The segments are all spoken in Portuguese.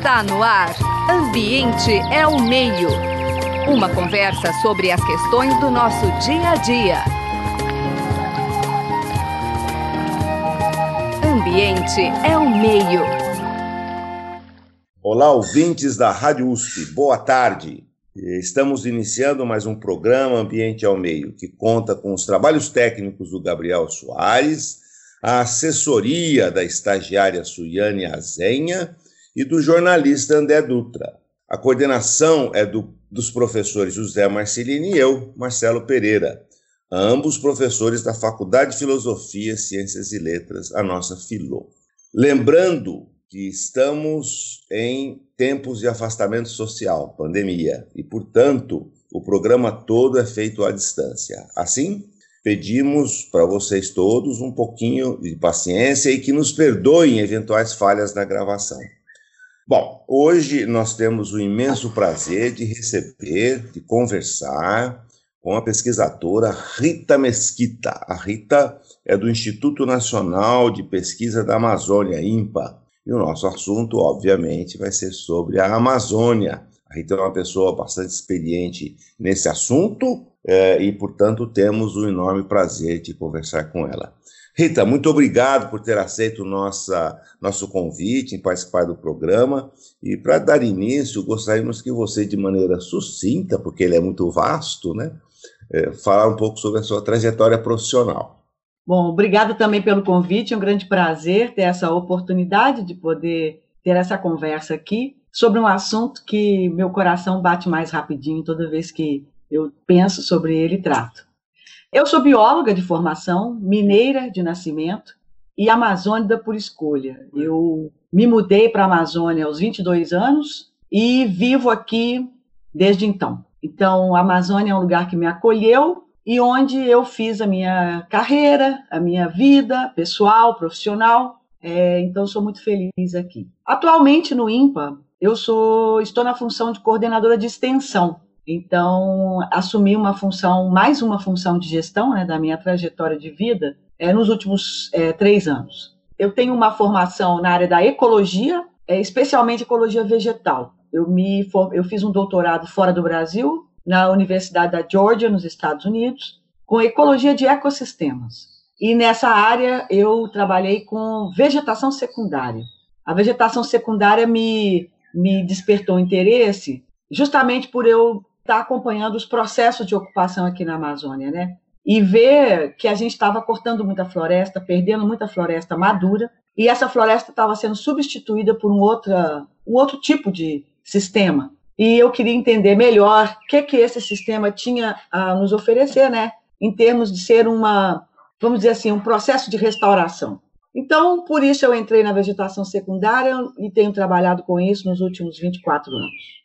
Está no ar. Ambiente é o meio. Uma conversa sobre as questões do nosso dia a dia. Ambiente é o meio. Olá, ouvintes da Rádio USP. Boa tarde. Estamos iniciando mais um programa Ambiente ao Meio, que conta com os trabalhos técnicos do Gabriel Soares, a assessoria da estagiária Suiane Azenha e do jornalista André Dutra. A coordenação é do, dos professores José Marcelini e eu, Marcelo Pereira, ambos professores da Faculdade de Filosofia, Ciências e Letras, a nossa Filô. Lembrando que estamos em tempos de afastamento social, pandemia, e, portanto, o programa todo é feito à distância. Assim, pedimos para vocês todos um pouquinho de paciência e que nos perdoem eventuais falhas na gravação. Bom, hoje nós temos o imenso prazer de receber, de conversar com a pesquisadora Rita Mesquita. A Rita é do Instituto Nacional de Pesquisa da Amazônia, INPA. E o nosso assunto, obviamente, vai ser sobre a Amazônia. A Rita é uma pessoa bastante experiente nesse assunto é, e, portanto, temos o enorme prazer de conversar com ela. Rita, muito obrigado por ter aceito nossa, nosso convite em participar do programa. E para dar início, gostaríamos que você, de maneira sucinta, porque ele é muito vasto, né, é, falar um pouco sobre a sua trajetória profissional. Bom, obrigado também pelo convite, é um grande prazer ter essa oportunidade de poder ter essa conversa aqui sobre um assunto que meu coração bate mais rapidinho toda vez que eu penso sobre ele e trato. Eu sou bióloga de formação, mineira de nascimento e amazônida por escolha. Eu me mudei para a Amazônia aos 22 anos e vivo aqui desde então. Então, a Amazônia é um lugar que me acolheu e onde eu fiz a minha carreira, a minha vida pessoal, profissional. É, então, sou muito feliz aqui. Atualmente, no INPA, eu sou, estou na função de coordenadora de extensão então, assumi uma função, mais uma função de gestão né, da minha trajetória de vida é, nos últimos é, três anos. Eu tenho uma formação na área da ecologia, é, especialmente ecologia vegetal. Eu, me, eu fiz um doutorado fora do Brasil, na Universidade da Georgia, nos Estados Unidos, com ecologia de ecossistemas. E nessa área eu trabalhei com vegetação secundária. A vegetação secundária me, me despertou interesse justamente por eu está acompanhando os processos de ocupação aqui na Amazônia, né? E ver que a gente estava cortando muita floresta, perdendo muita floresta madura, e essa floresta estava sendo substituída por um, outra, um outro tipo de sistema. E eu queria entender melhor o que, que esse sistema tinha a nos oferecer, né? Em termos de ser uma, vamos dizer assim, um processo de restauração. Então, por isso eu entrei na vegetação secundária e tenho trabalhado com isso nos últimos 24 anos.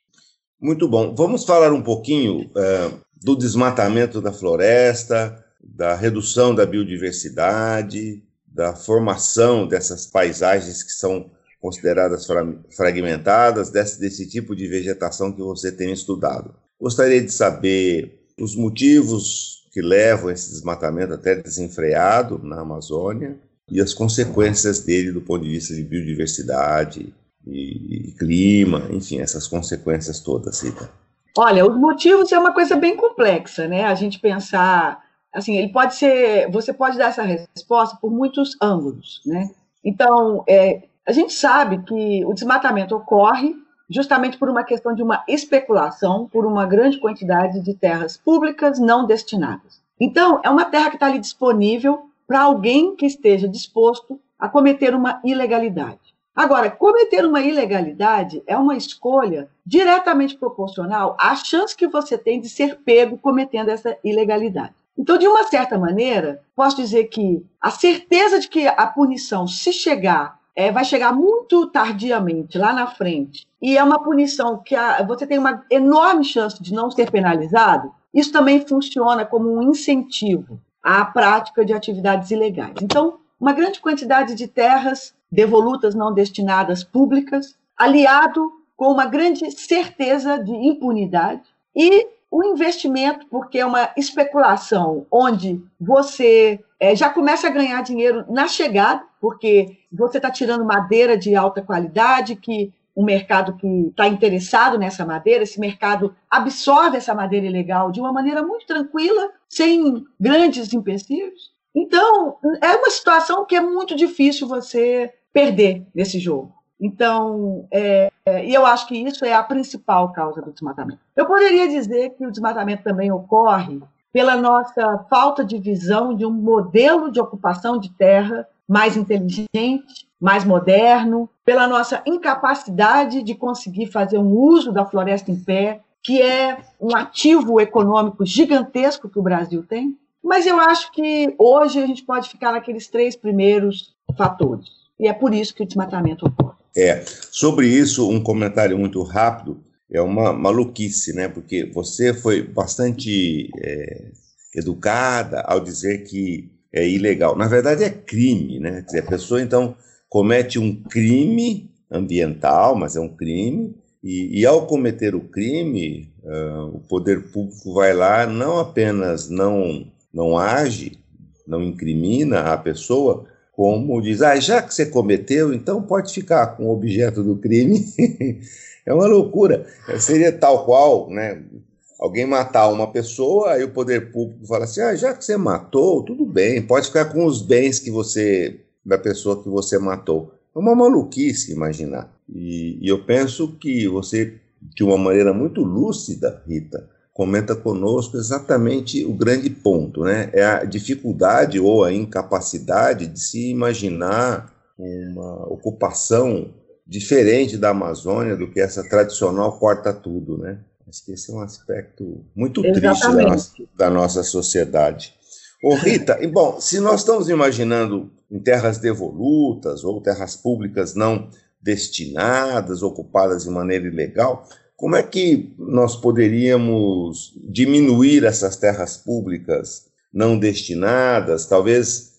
Muito bom. Vamos falar um pouquinho é, do desmatamento da floresta, da redução da biodiversidade, da formação dessas paisagens que são consideradas fra fragmentadas, desse, desse tipo de vegetação que você tem estudado. Gostaria de saber os motivos que levam esse desmatamento até desenfreado na Amazônia e as consequências dele do ponto de vista de biodiversidade, e, e clima, enfim, essas consequências todas, Rita? Olha, os motivos é uma coisa bem complexa, né? A gente pensar, assim, ele pode ser, você pode dar essa resposta por muitos ângulos, né? Então, é, a gente sabe que o desmatamento ocorre justamente por uma questão de uma especulação por uma grande quantidade de terras públicas não destinadas. Então, é uma terra que está ali disponível para alguém que esteja disposto a cometer uma ilegalidade. Agora, cometer uma ilegalidade é uma escolha diretamente proporcional à chance que você tem de ser pego cometendo essa ilegalidade. Então, de uma certa maneira, posso dizer que a certeza de que a punição, se chegar, é, vai chegar muito tardiamente, lá na frente, e é uma punição que a, você tem uma enorme chance de não ser penalizado, isso também funciona como um incentivo à prática de atividades ilegais. Então, uma grande quantidade de terras devolutas não destinadas públicas, aliado com uma grande certeza de impunidade e o investimento, porque é uma especulação onde você é, já começa a ganhar dinheiro na chegada, porque você está tirando madeira de alta qualidade que um mercado que está interessado nessa madeira, esse mercado absorve essa madeira ilegal de uma maneira muito tranquila, sem grandes empecilhos. Então, é uma situação que é muito difícil você perder nesse jogo. Então, é, é, e eu acho que isso é a principal causa do desmatamento. Eu poderia dizer que o desmatamento também ocorre pela nossa falta de visão de um modelo de ocupação de terra mais inteligente, mais moderno, pela nossa incapacidade de conseguir fazer um uso da floresta em pé, que é um ativo econômico gigantesco que o Brasil tem. Mas eu acho que hoje a gente pode ficar naqueles três primeiros fatores. E é por isso que o desmatamento ocorre. É, sobre isso, um comentário muito rápido. É uma maluquice, né? Porque você foi bastante é, educada ao dizer que é ilegal. Na verdade, é crime, né? Quer dizer, a pessoa, então, comete um crime ambiental, mas é um crime, e, e ao cometer o crime, uh, o poder público vai lá, não apenas não, não age, não incrimina a pessoa, como diz, ah, já que você cometeu, então pode ficar com o objeto do crime. é uma loucura. Seria tal qual, né? Alguém matar uma pessoa, aí o poder público fala assim: ah, já que você matou, tudo bem, pode ficar com os bens que você da pessoa que você matou. É uma maluquice imaginar. E, e eu penso que você, de uma maneira muito lúcida, Rita, comenta conosco exatamente o grande ponto, né? É a dificuldade ou a incapacidade de se imaginar uma ocupação diferente da Amazônia do que essa tradicional corta tudo, né? Acho que esse é um aspecto muito exatamente. triste da nossa, da nossa sociedade. Ô Rita, e bom, se nós estamos imaginando em terras devolutas ou terras públicas não destinadas, ocupadas de maneira ilegal, como é que nós poderíamos diminuir essas terras públicas não destinadas, talvez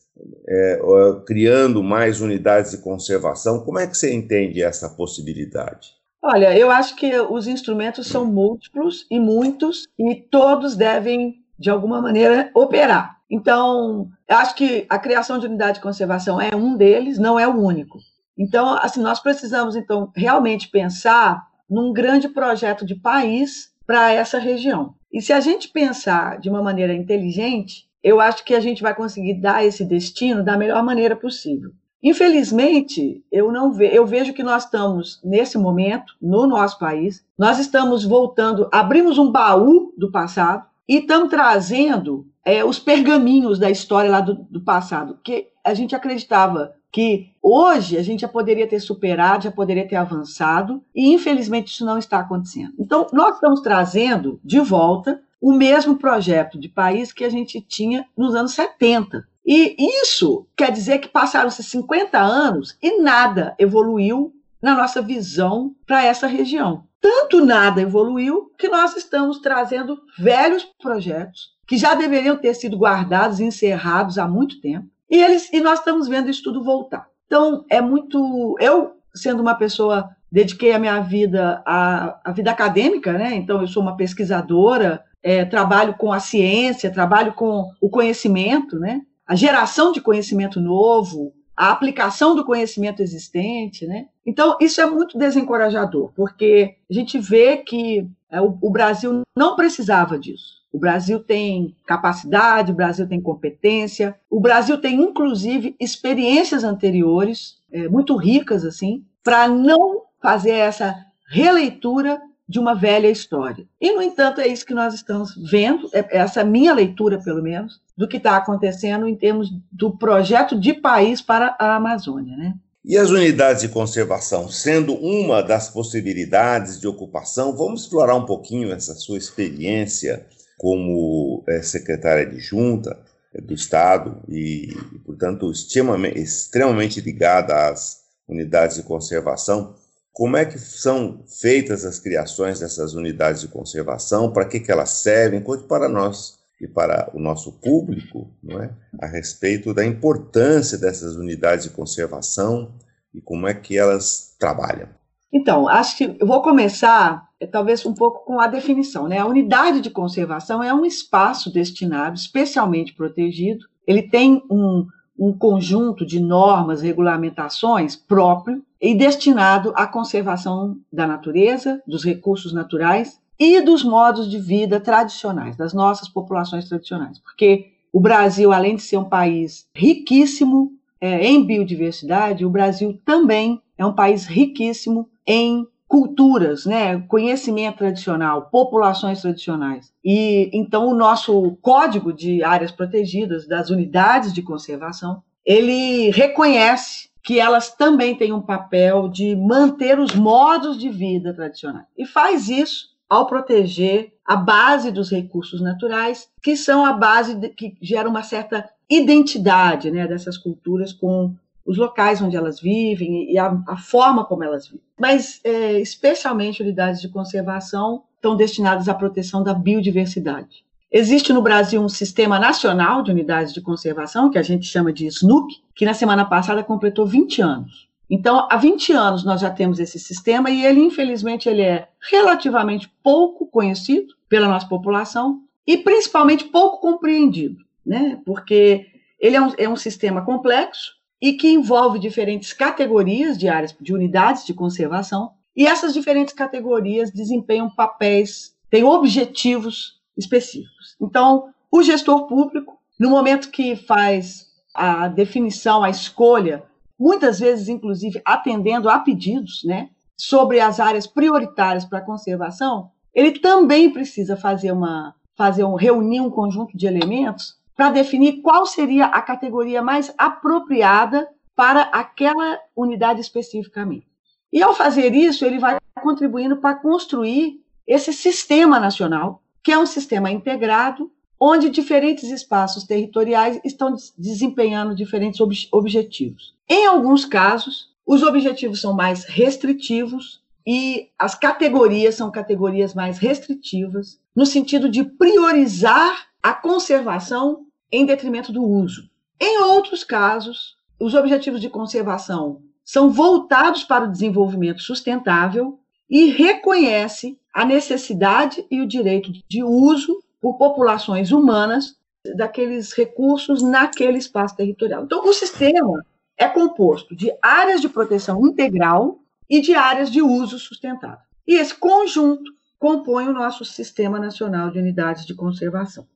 é, criando mais unidades de conservação? Como é que você entende essa possibilidade? Olha, eu acho que os instrumentos são múltiplos e muitos, e todos devem, de alguma maneira, operar. Então, acho que a criação de unidade de conservação é um deles, não é o único. Então, assim, nós precisamos, então, realmente pensar num grande projeto de país para essa região. E se a gente pensar de uma maneira inteligente, eu acho que a gente vai conseguir dar esse destino da melhor maneira possível. Infelizmente, eu não ve eu vejo que nós estamos nesse momento no nosso país, nós estamos voltando, abrimos um baú do passado e estamos trazendo é, os pergaminhos da história lá do, do passado, que a gente acreditava que hoje a gente já poderia ter superado, já poderia ter avançado, e infelizmente isso não está acontecendo. Então, nós estamos trazendo de volta o mesmo projeto de país que a gente tinha nos anos 70. E isso quer dizer que passaram-se 50 anos e nada evoluiu na nossa visão para essa região. Tanto nada evoluiu que nós estamos trazendo velhos projetos que já deveriam ter sido guardados e encerrados há muito tempo e, eles, e nós estamos vendo isso tudo voltar. Então, é muito. Eu, sendo uma pessoa, dediquei a minha vida à, à vida acadêmica, né? Então, eu sou uma pesquisadora, é, trabalho com a ciência, trabalho com o conhecimento, né? A geração de conhecimento novo, a aplicação do conhecimento existente, né? Então, isso é muito desencorajador, porque a gente vê que é, o, o Brasil não precisava disso. O Brasil tem capacidade, o Brasil tem competência, o Brasil tem, inclusive, experiências anteriores, é, muito ricas, assim, para não fazer essa releitura de uma velha história. E, no entanto, é isso que nós estamos vendo, é essa minha leitura, pelo menos, do que está acontecendo em termos do projeto de país para a Amazônia. Né? E as unidades de conservação, sendo uma das possibilidades de ocupação, vamos explorar um pouquinho essa sua experiência como é, secretária de junta é, do Estado e, portanto, extremamente, ligada às unidades de conservação. Como é que são feitas as criações dessas unidades de conservação? Para que, que elas servem? Conte para nós e para o nosso público não é? a respeito da importância dessas unidades de conservação e como é que elas trabalham. Então, acho que eu vou começar talvez um pouco com a definição. Né? A unidade de conservação é um espaço destinado, especialmente protegido, ele tem um, um conjunto de normas, regulamentações próprio e destinado à conservação da natureza, dos recursos naturais e dos modos de vida tradicionais, das nossas populações tradicionais. Porque o Brasil, além de ser um país riquíssimo é, em biodiversidade, o Brasil também é um país riquíssimo em culturas, né, conhecimento tradicional, populações tradicionais. E então o nosso código de áreas protegidas das unidades de conservação, ele reconhece que elas também têm um papel de manter os modos de vida tradicionais. E faz isso ao proteger a base dos recursos naturais, que são a base de, que gera uma certa identidade né, dessas culturas com os locais onde elas vivem e a, a forma como elas vivem. Mas, é, especialmente, unidades de conservação estão destinadas à proteção da biodiversidade. Existe no Brasil um sistema nacional de unidades de conservação, que a gente chama de SNUC, que na semana passada completou 20 anos. Então, há 20 anos nós já temos esse sistema e ele, infelizmente, ele é relativamente pouco conhecido pela nossa população e principalmente pouco compreendido, né? Porque ele é um, é um sistema complexo, e que envolve diferentes categorias de áreas, de unidades de conservação, e essas diferentes categorias desempenham papéis, têm objetivos específicos. Então, o gestor público, no momento que faz a definição, a escolha, muitas vezes, inclusive, atendendo a pedidos, né, sobre as áreas prioritárias para a conservação, ele também precisa fazer uma fazer um reunir um conjunto de elementos para definir qual seria a categoria mais apropriada para aquela unidade especificamente. E ao fazer isso, ele vai contribuindo para construir esse sistema nacional, que é um sistema integrado, onde diferentes espaços territoriais estão desempenhando diferentes ob objetivos. Em alguns casos, os objetivos são mais restritivos e as categorias são categorias mais restritivas, no sentido de priorizar a conservação em detrimento do uso. Em outros casos, os objetivos de conservação são voltados para o desenvolvimento sustentável e reconhece a necessidade e o direito de uso por populações humanas daqueles recursos naquele espaço territorial. Então, o sistema é composto de áreas de proteção integral e de áreas de uso sustentável. E esse conjunto compõe o nosso Sistema Nacional de Unidades de Conservação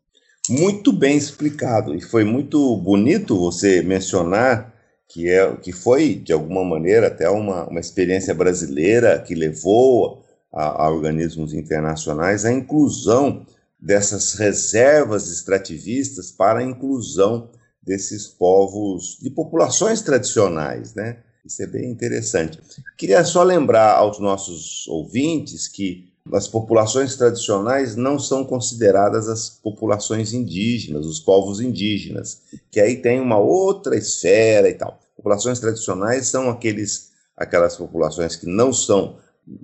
muito bem explicado e foi muito bonito você mencionar que é que foi de alguma maneira até uma, uma experiência brasileira que levou a, a organismos internacionais a inclusão dessas reservas extrativistas para a inclusão desses povos de populações tradicionais, né? Isso é bem interessante. Queria só lembrar aos nossos ouvintes que as populações tradicionais não são consideradas as populações indígenas, os povos indígenas, que aí tem uma outra esfera e tal. Populações tradicionais são aqueles, aquelas populações que não são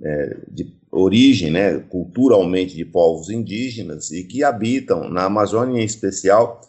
é, de origem, né, culturalmente de povos indígenas e que habitam na Amazônia em especial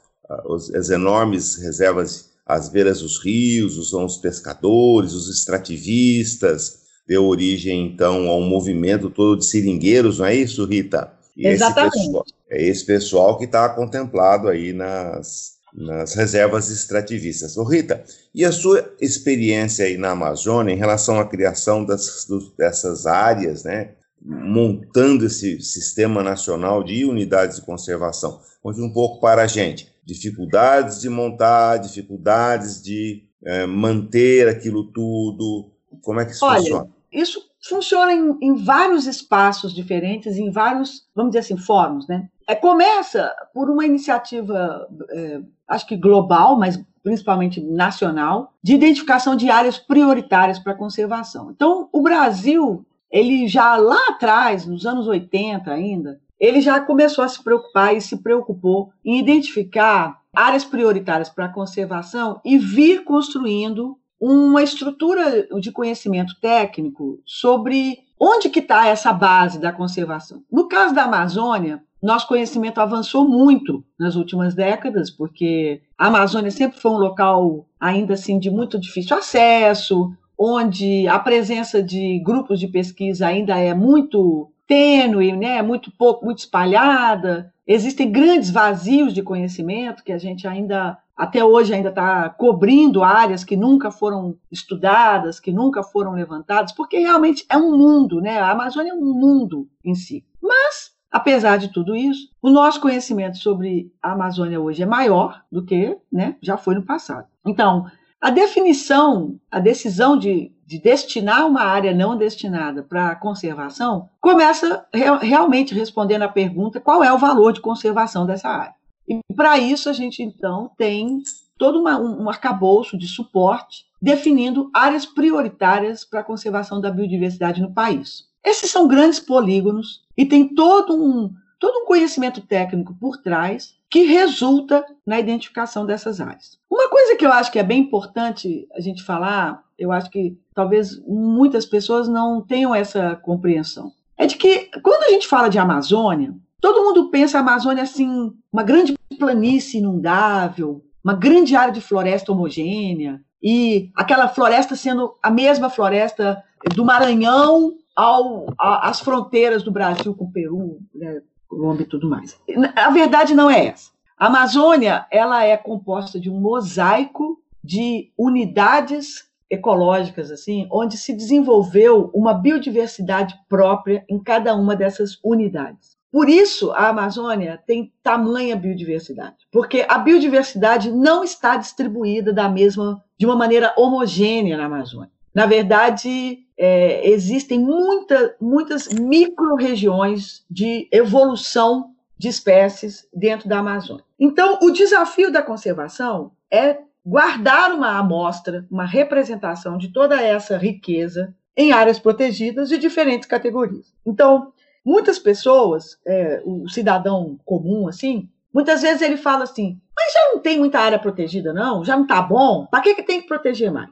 as enormes reservas às beiras dos rios, são os pescadores, os extrativistas, deu origem, então, a um movimento todo de seringueiros, não é isso, Rita? E Exatamente. Esse pessoal, é esse pessoal que está contemplado aí nas, nas reservas extrativistas. Ô, Rita, e a sua experiência aí na Amazônia em relação à criação das, dessas áreas, né? Montando esse sistema nacional de unidades de conservação. Conte um pouco para a gente. Dificuldades de montar, dificuldades de é, manter aquilo tudo. Como é que isso Olha, funciona? Isso funciona em, em, vários espaços diferentes, em vários, vamos dizer assim, fóruns, né? É, começa por uma iniciativa, é, acho que global, mas principalmente nacional, de identificação de áreas prioritárias para conservação. Então, o Brasil, ele já lá atrás, nos anos 80 ainda, ele já começou a se preocupar e se preocupou em identificar áreas prioritárias para conservação e vir construindo uma estrutura de conhecimento técnico sobre onde que está essa base da conservação. No caso da Amazônia, nosso conhecimento avançou muito nas últimas décadas, porque a Amazônia sempre foi um local ainda assim de muito difícil acesso, onde a presença de grupos de pesquisa ainda é muito tênue, né, muito pouco, muito espalhada. Existem grandes vazios de conhecimento que a gente ainda até hoje ainda está cobrindo áreas que nunca foram estudadas, que nunca foram levantadas, porque realmente é um mundo, né? A Amazônia é um mundo em si. Mas, apesar de tudo isso, o nosso conhecimento sobre a Amazônia hoje é maior do que né, já foi no passado. Então, a definição, a decisão de, de destinar uma área não destinada para conservação começa re, realmente respondendo à pergunta qual é o valor de conservação dessa área. E para isso a gente então tem todo uma, um arcabouço de suporte definindo áreas prioritárias para a conservação da biodiversidade no país. Esses são grandes polígonos e tem todo um, todo um conhecimento técnico por trás que resulta na identificação dessas áreas. Uma coisa que eu acho que é bem importante a gente falar, eu acho que talvez muitas pessoas não tenham essa compreensão, é de que quando a gente fala de Amazônia, todo mundo pensa a Amazônia assim, uma grande planície inundável, uma grande área de floresta homogênea, e aquela floresta sendo a mesma floresta do Maranhão ao, a, às fronteiras do Brasil com o Peru, né, Colômbia e tudo mais. A verdade não é essa. A Amazônia ela é composta de um mosaico de unidades ecológicas assim, onde se desenvolveu uma biodiversidade própria em cada uma dessas unidades. Por isso a Amazônia tem tamanha biodiversidade, porque a biodiversidade não está distribuída da mesma de uma maneira homogênea na Amazônia. Na verdade, é, existem muita, muitas micro-regiões de evolução de espécies dentro da Amazônia. Então, o desafio da conservação é guardar uma amostra, uma representação de toda essa riqueza em áreas protegidas de diferentes categorias. Então, muitas pessoas, é, o cidadão comum, assim, muitas vezes ele fala assim: mas já não tem muita área protegida, não? Já não está bom? Para que, que tem que proteger mais?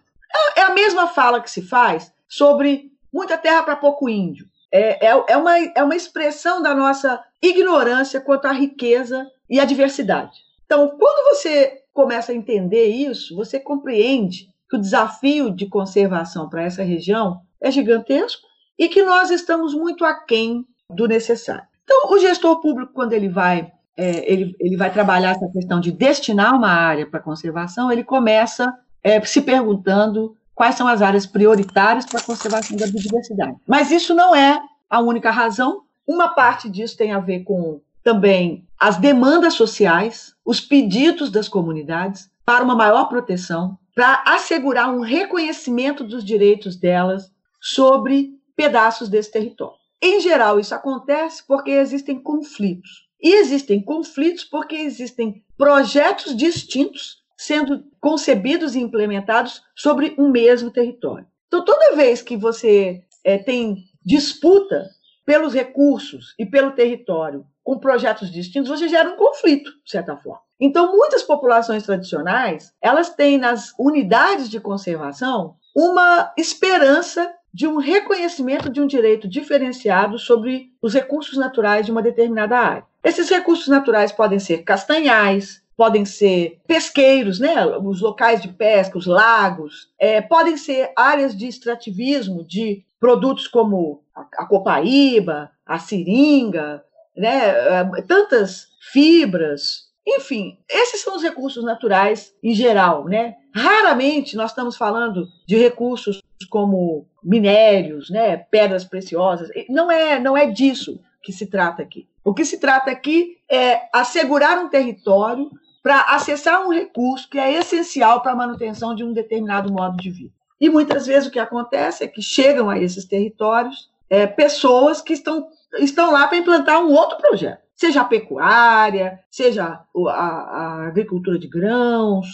É, é a mesma fala que se faz sobre muita terra para pouco índio. É, é, é, uma, é uma expressão da nossa ignorância quanto à riqueza e à diversidade. Então, quando você começa a entender isso, você compreende que o desafio de conservação para essa região é gigantesco e que nós estamos muito aquém do necessário. Então, o gestor público, quando ele vai, é, ele, ele vai trabalhar essa questão de destinar uma área para conservação, ele começa é, se perguntando quais são as áreas prioritárias para a conservação da biodiversidade. Mas isso não é a única razão. Uma parte disso tem a ver com também as demandas sociais, os pedidos das comunidades para uma maior proteção, para assegurar um reconhecimento dos direitos delas sobre pedaços desse território. Em geral, isso acontece porque existem conflitos. E existem conflitos porque existem projetos distintos sendo concebidos e implementados sobre um mesmo território. Então, toda vez que você é, tem disputa pelos recursos e pelo território com projetos distintos, você gera um conflito, de certa forma. Então, muitas populações tradicionais, elas têm nas unidades de conservação uma esperança de um reconhecimento de um direito diferenciado sobre os recursos naturais de uma determinada área. Esses recursos naturais podem ser castanhais, podem ser pesqueiros, né? os locais de pesca, os lagos, é, podem ser áreas de extrativismo de produtos como a copaíba, a seringa, né? É, tantas fibras, enfim, esses são os recursos naturais em geral, né? Raramente nós estamos falando de recursos como minérios, né, pedras preciosas. Não é, não é disso que se trata aqui. O que se trata aqui é assegurar um território para acessar um recurso que é essencial para a manutenção de um determinado modo de vida. E muitas vezes o que acontece é que chegam a esses territórios é, pessoas que estão, estão lá para implantar um outro projeto, seja a pecuária, seja a, a agricultura de grãos,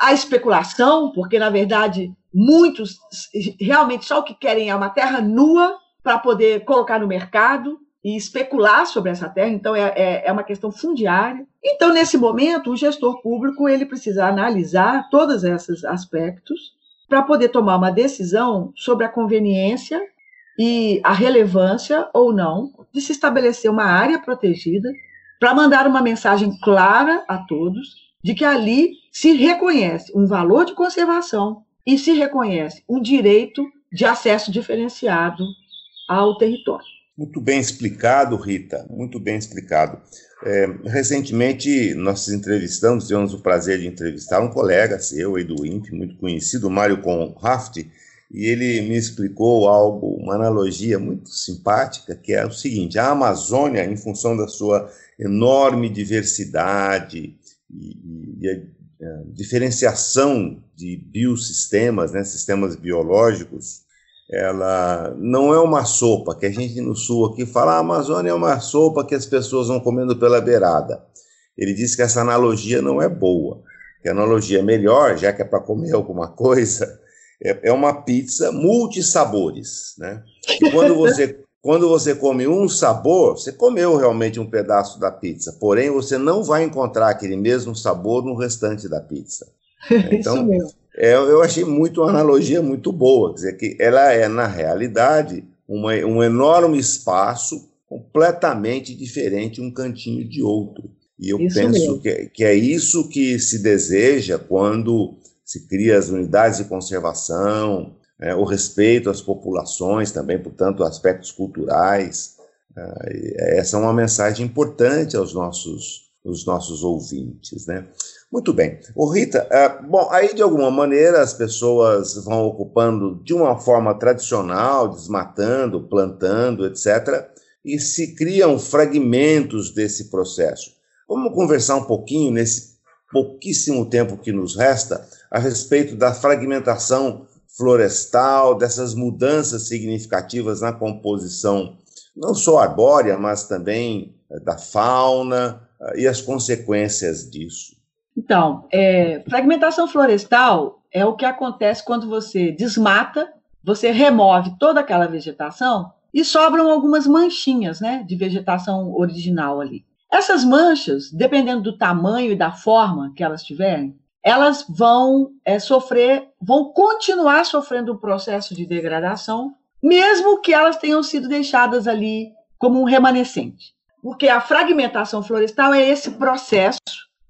a especulação, porque na verdade muitos realmente só o que querem é uma terra nua para poder colocar no mercado e especular sobre essa terra, então é, é, é, uma questão fundiária. Então, nesse momento, o gestor público ele precisa analisar todos esses aspectos para poder tomar uma decisão sobre a conveniência e a relevância ou não de se estabelecer uma área protegida para mandar uma mensagem clara a todos de que ali se reconhece um valor de conservação e se reconhece um direito de acesso diferenciado ao território. Muito bem explicado, Rita, muito bem explicado. É, recentemente, nós entrevistamos, tivemos o prazer de entrevistar um colega seu aí do INPE, muito conhecido, Mário Conraft, e ele me explicou algo, uma analogia muito simpática, que é o seguinte: a Amazônia, em função da sua enorme diversidade e, e a, a diferenciação de biosistemas, né, sistemas biológicos, ela não é uma sopa que a gente no sul aqui fala, ah, a Amazônia é uma sopa que as pessoas vão comendo pela beirada. Ele disse que essa analogia não é boa, que a analogia é melhor, já que é para comer alguma coisa, é, é uma pizza multissabores, né? E quando você quando você come um sabor, você comeu realmente um pedaço da pizza, porém você não vai encontrar aquele mesmo sabor no restante da pizza. Então. É, eu achei muito uma analogia muito boa, quer dizer, que ela é, na realidade, uma, um enorme espaço completamente diferente um cantinho de outro. E eu isso penso que, que, é isso que se deseja quando se cria as unidades de conservação, é, o respeito às populações também, portanto, aspectos culturais. É, essa é uma mensagem importante aos nossos, aos nossos ouvintes, né? Muito bem. Ô Rita, uh, bom, aí de alguma maneira as pessoas vão ocupando de uma forma tradicional, desmatando, plantando, etc., e se criam fragmentos desse processo. Vamos conversar um pouquinho, nesse pouquíssimo tempo que nos resta, a respeito da fragmentação florestal, dessas mudanças significativas na composição, não só arbórea, mas também eh, da fauna uh, e as consequências disso. Então, é, fragmentação florestal é o que acontece quando você desmata, você remove toda aquela vegetação e sobram algumas manchinhas né, de vegetação original ali. Essas manchas, dependendo do tamanho e da forma que elas tiverem, elas vão é, sofrer, vão continuar sofrendo um processo de degradação, mesmo que elas tenham sido deixadas ali como um remanescente. Porque a fragmentação florestal é esse processo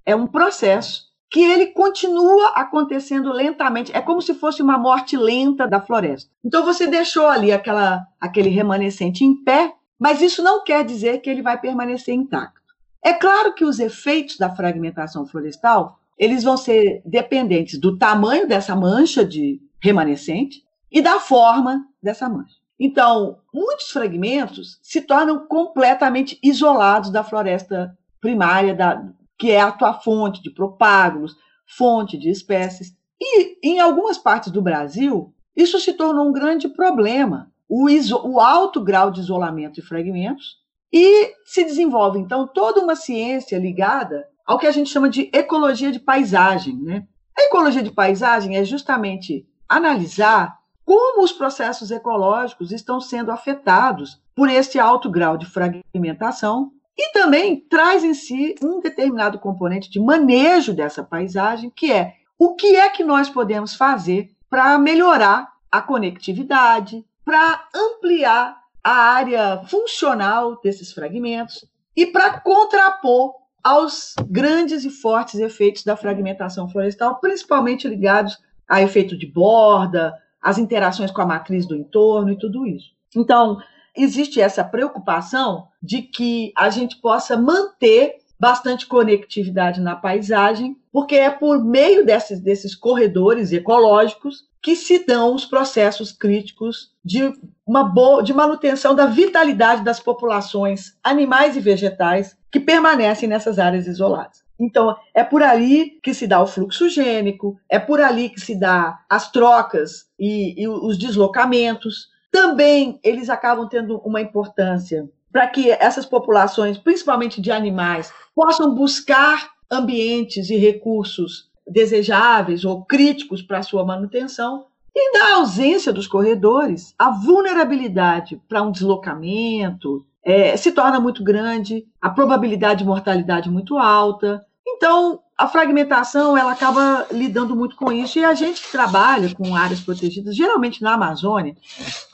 é um processo que ele continua acontecendo lentamente. É como se fosse uma morte lenta da floresta. Então você deixou ali aquela, aquele remanescente em pé, mas isso não quer dizer que ele vai permanecer intacto. É claro que os efeitos da fragmentação florestal eles vão ser dependentes do tamanho dessa mancha de remanescente e da forma dessa mancha. Então, muitos fragmentos se tornam completamente isolados da floresta primária, da, que é a tua fonte de propágulos, fonte de espécies. E em algumas partes do Brasil, isso se tornou um grande problema, o, o alto grau de isolamento de fragmentos, e se desenvolve, então, toda uma ciência ligada ao que a gente chama de ecologia de paisagem. Né? A ecologia de paisagem é justamente analisar como os processos ecológicos estão sendo afetados por esse alto grau de fragmentação e também traz em si um determinado componente de manejo dessa paisagem, que é o que é que nós podemos fazer para melhorar a conectividade, para ampliar a área funcional desses fragmentos e para contrapor aos grandes e fortes efeitos da fragmentação florestal, principalmente ligados a efeito de borda, as interações com a matriz do entorno e tudo isso. Então, existe essa preocupação de que a gente possa manter bastante conectividade na paisagem, porque é por meio desses, desses corredores ecológicos que se dão os processos críticos de uma boa, de manutenção da vitalidade das populações animais e vegetais que permanecem nessas áreas isoladas. Então, é por ali que se dá o fluxo gênico, é por ali que se dá as trocas e, e os deslocamentos, também eles acabam tendo uma importância para que essas populações, principalmente de animais, possam buscar ambientes e recursos desejáveis ou críticos para sua manutenção. E na ausência dos corredores, a vulnerabilidade para um deslocamento é, se torna muito grande, a probabilidade de mortalidade muito alta. Então, a fragmentação ela acaba lidando muito com isso e a gente que trabalha com áreas protegidas, geralmente na Amazônia,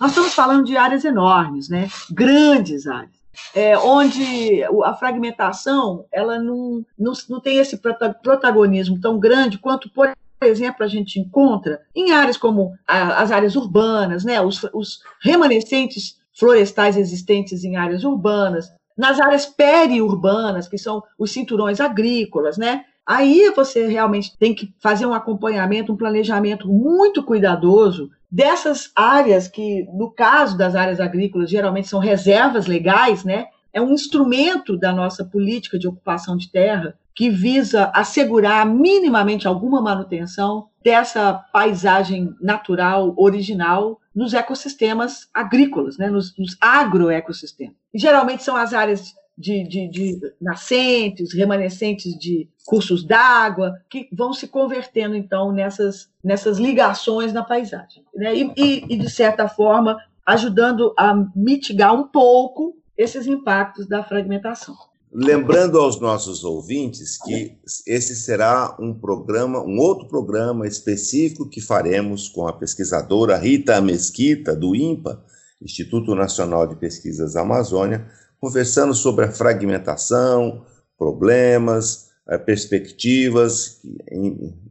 nós estamos falando de áreas enormes, né? Grandes áreas. É, onde a fragmentação ela não, não, não tem esse protagonismo tão grande quanto, por exemplo, a gente encontra em áreas como as áreas urbanas, né, os, os remanescentes florestais existentes em áreas urbanas, nas áreas periurbanas, que são os cinturões agrícolas, né? Aí você realmente tem que fazer um acompanhamento, um planejamento muito cuidadoso dessas áreas que, no caso das áreas agrícolas, geralmente são reservas legais, né? É um instrumento da nossa política de ocupação de terra que visa assegurar minimamente alguma manutenção dessa paisagem natural original nos ecossistemas agrícolas, né, nos, nos agroecossistemas. E, geralmente são as áreas de, de, de, nascentes, remanescentes de cursos d'água, que vão se convertendo, então, nessas, nessas ligações na paisagem. Né? E, e, e, de certa forma, ajudando a mitigar um pouco esses impactos da fragmentação. Lembrando aos nossos ouvintes que esse será um programa, um outro programa específico que faremos com a pesquisadora Rita Mesquita, do INPA, Instituto Nacional de Pesquisas Amazônia, conversando sobre a fragmentação, problemas, eh, perspectivas.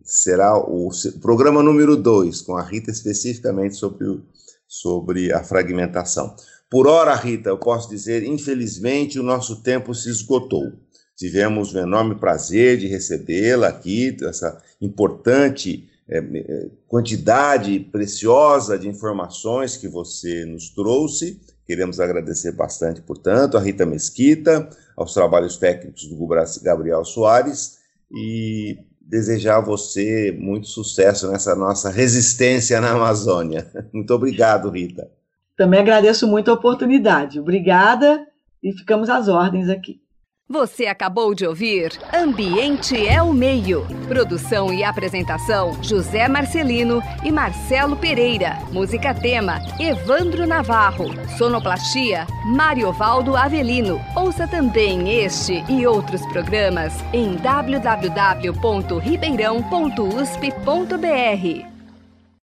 Será o programa número 2, com a Rita especificamente sobre, sobre a fragmentação. Por hora, Rita, eu posso dizer, infelizmente, o nosso tempo se esgotou. Tivemos um enorme prazer de recebê-la aqui, essa importante é, quantidade preciosa de informações que você nos trouxe. Queremos agradecer bastante, portanto, a Rita Mesquita, aos trabalhos técnicos do Gabriel Soares e desejar a você muito sucesso nessa nossa resistência na Amazônia. Muito obrigado, Rita. Também agradeço muito a oportunidade. Obrigada e ficamos às ordens aqui. Você acabou de ouvir Ambiente é o Meio. Produção e apresentação: José Marcelino e Marcelo Pereira. Música tema: Evandro Navarro. Sonoplastia: Mariovaldo Avelino. Ouça também este e outros programas em www.ribeirão.usp.br.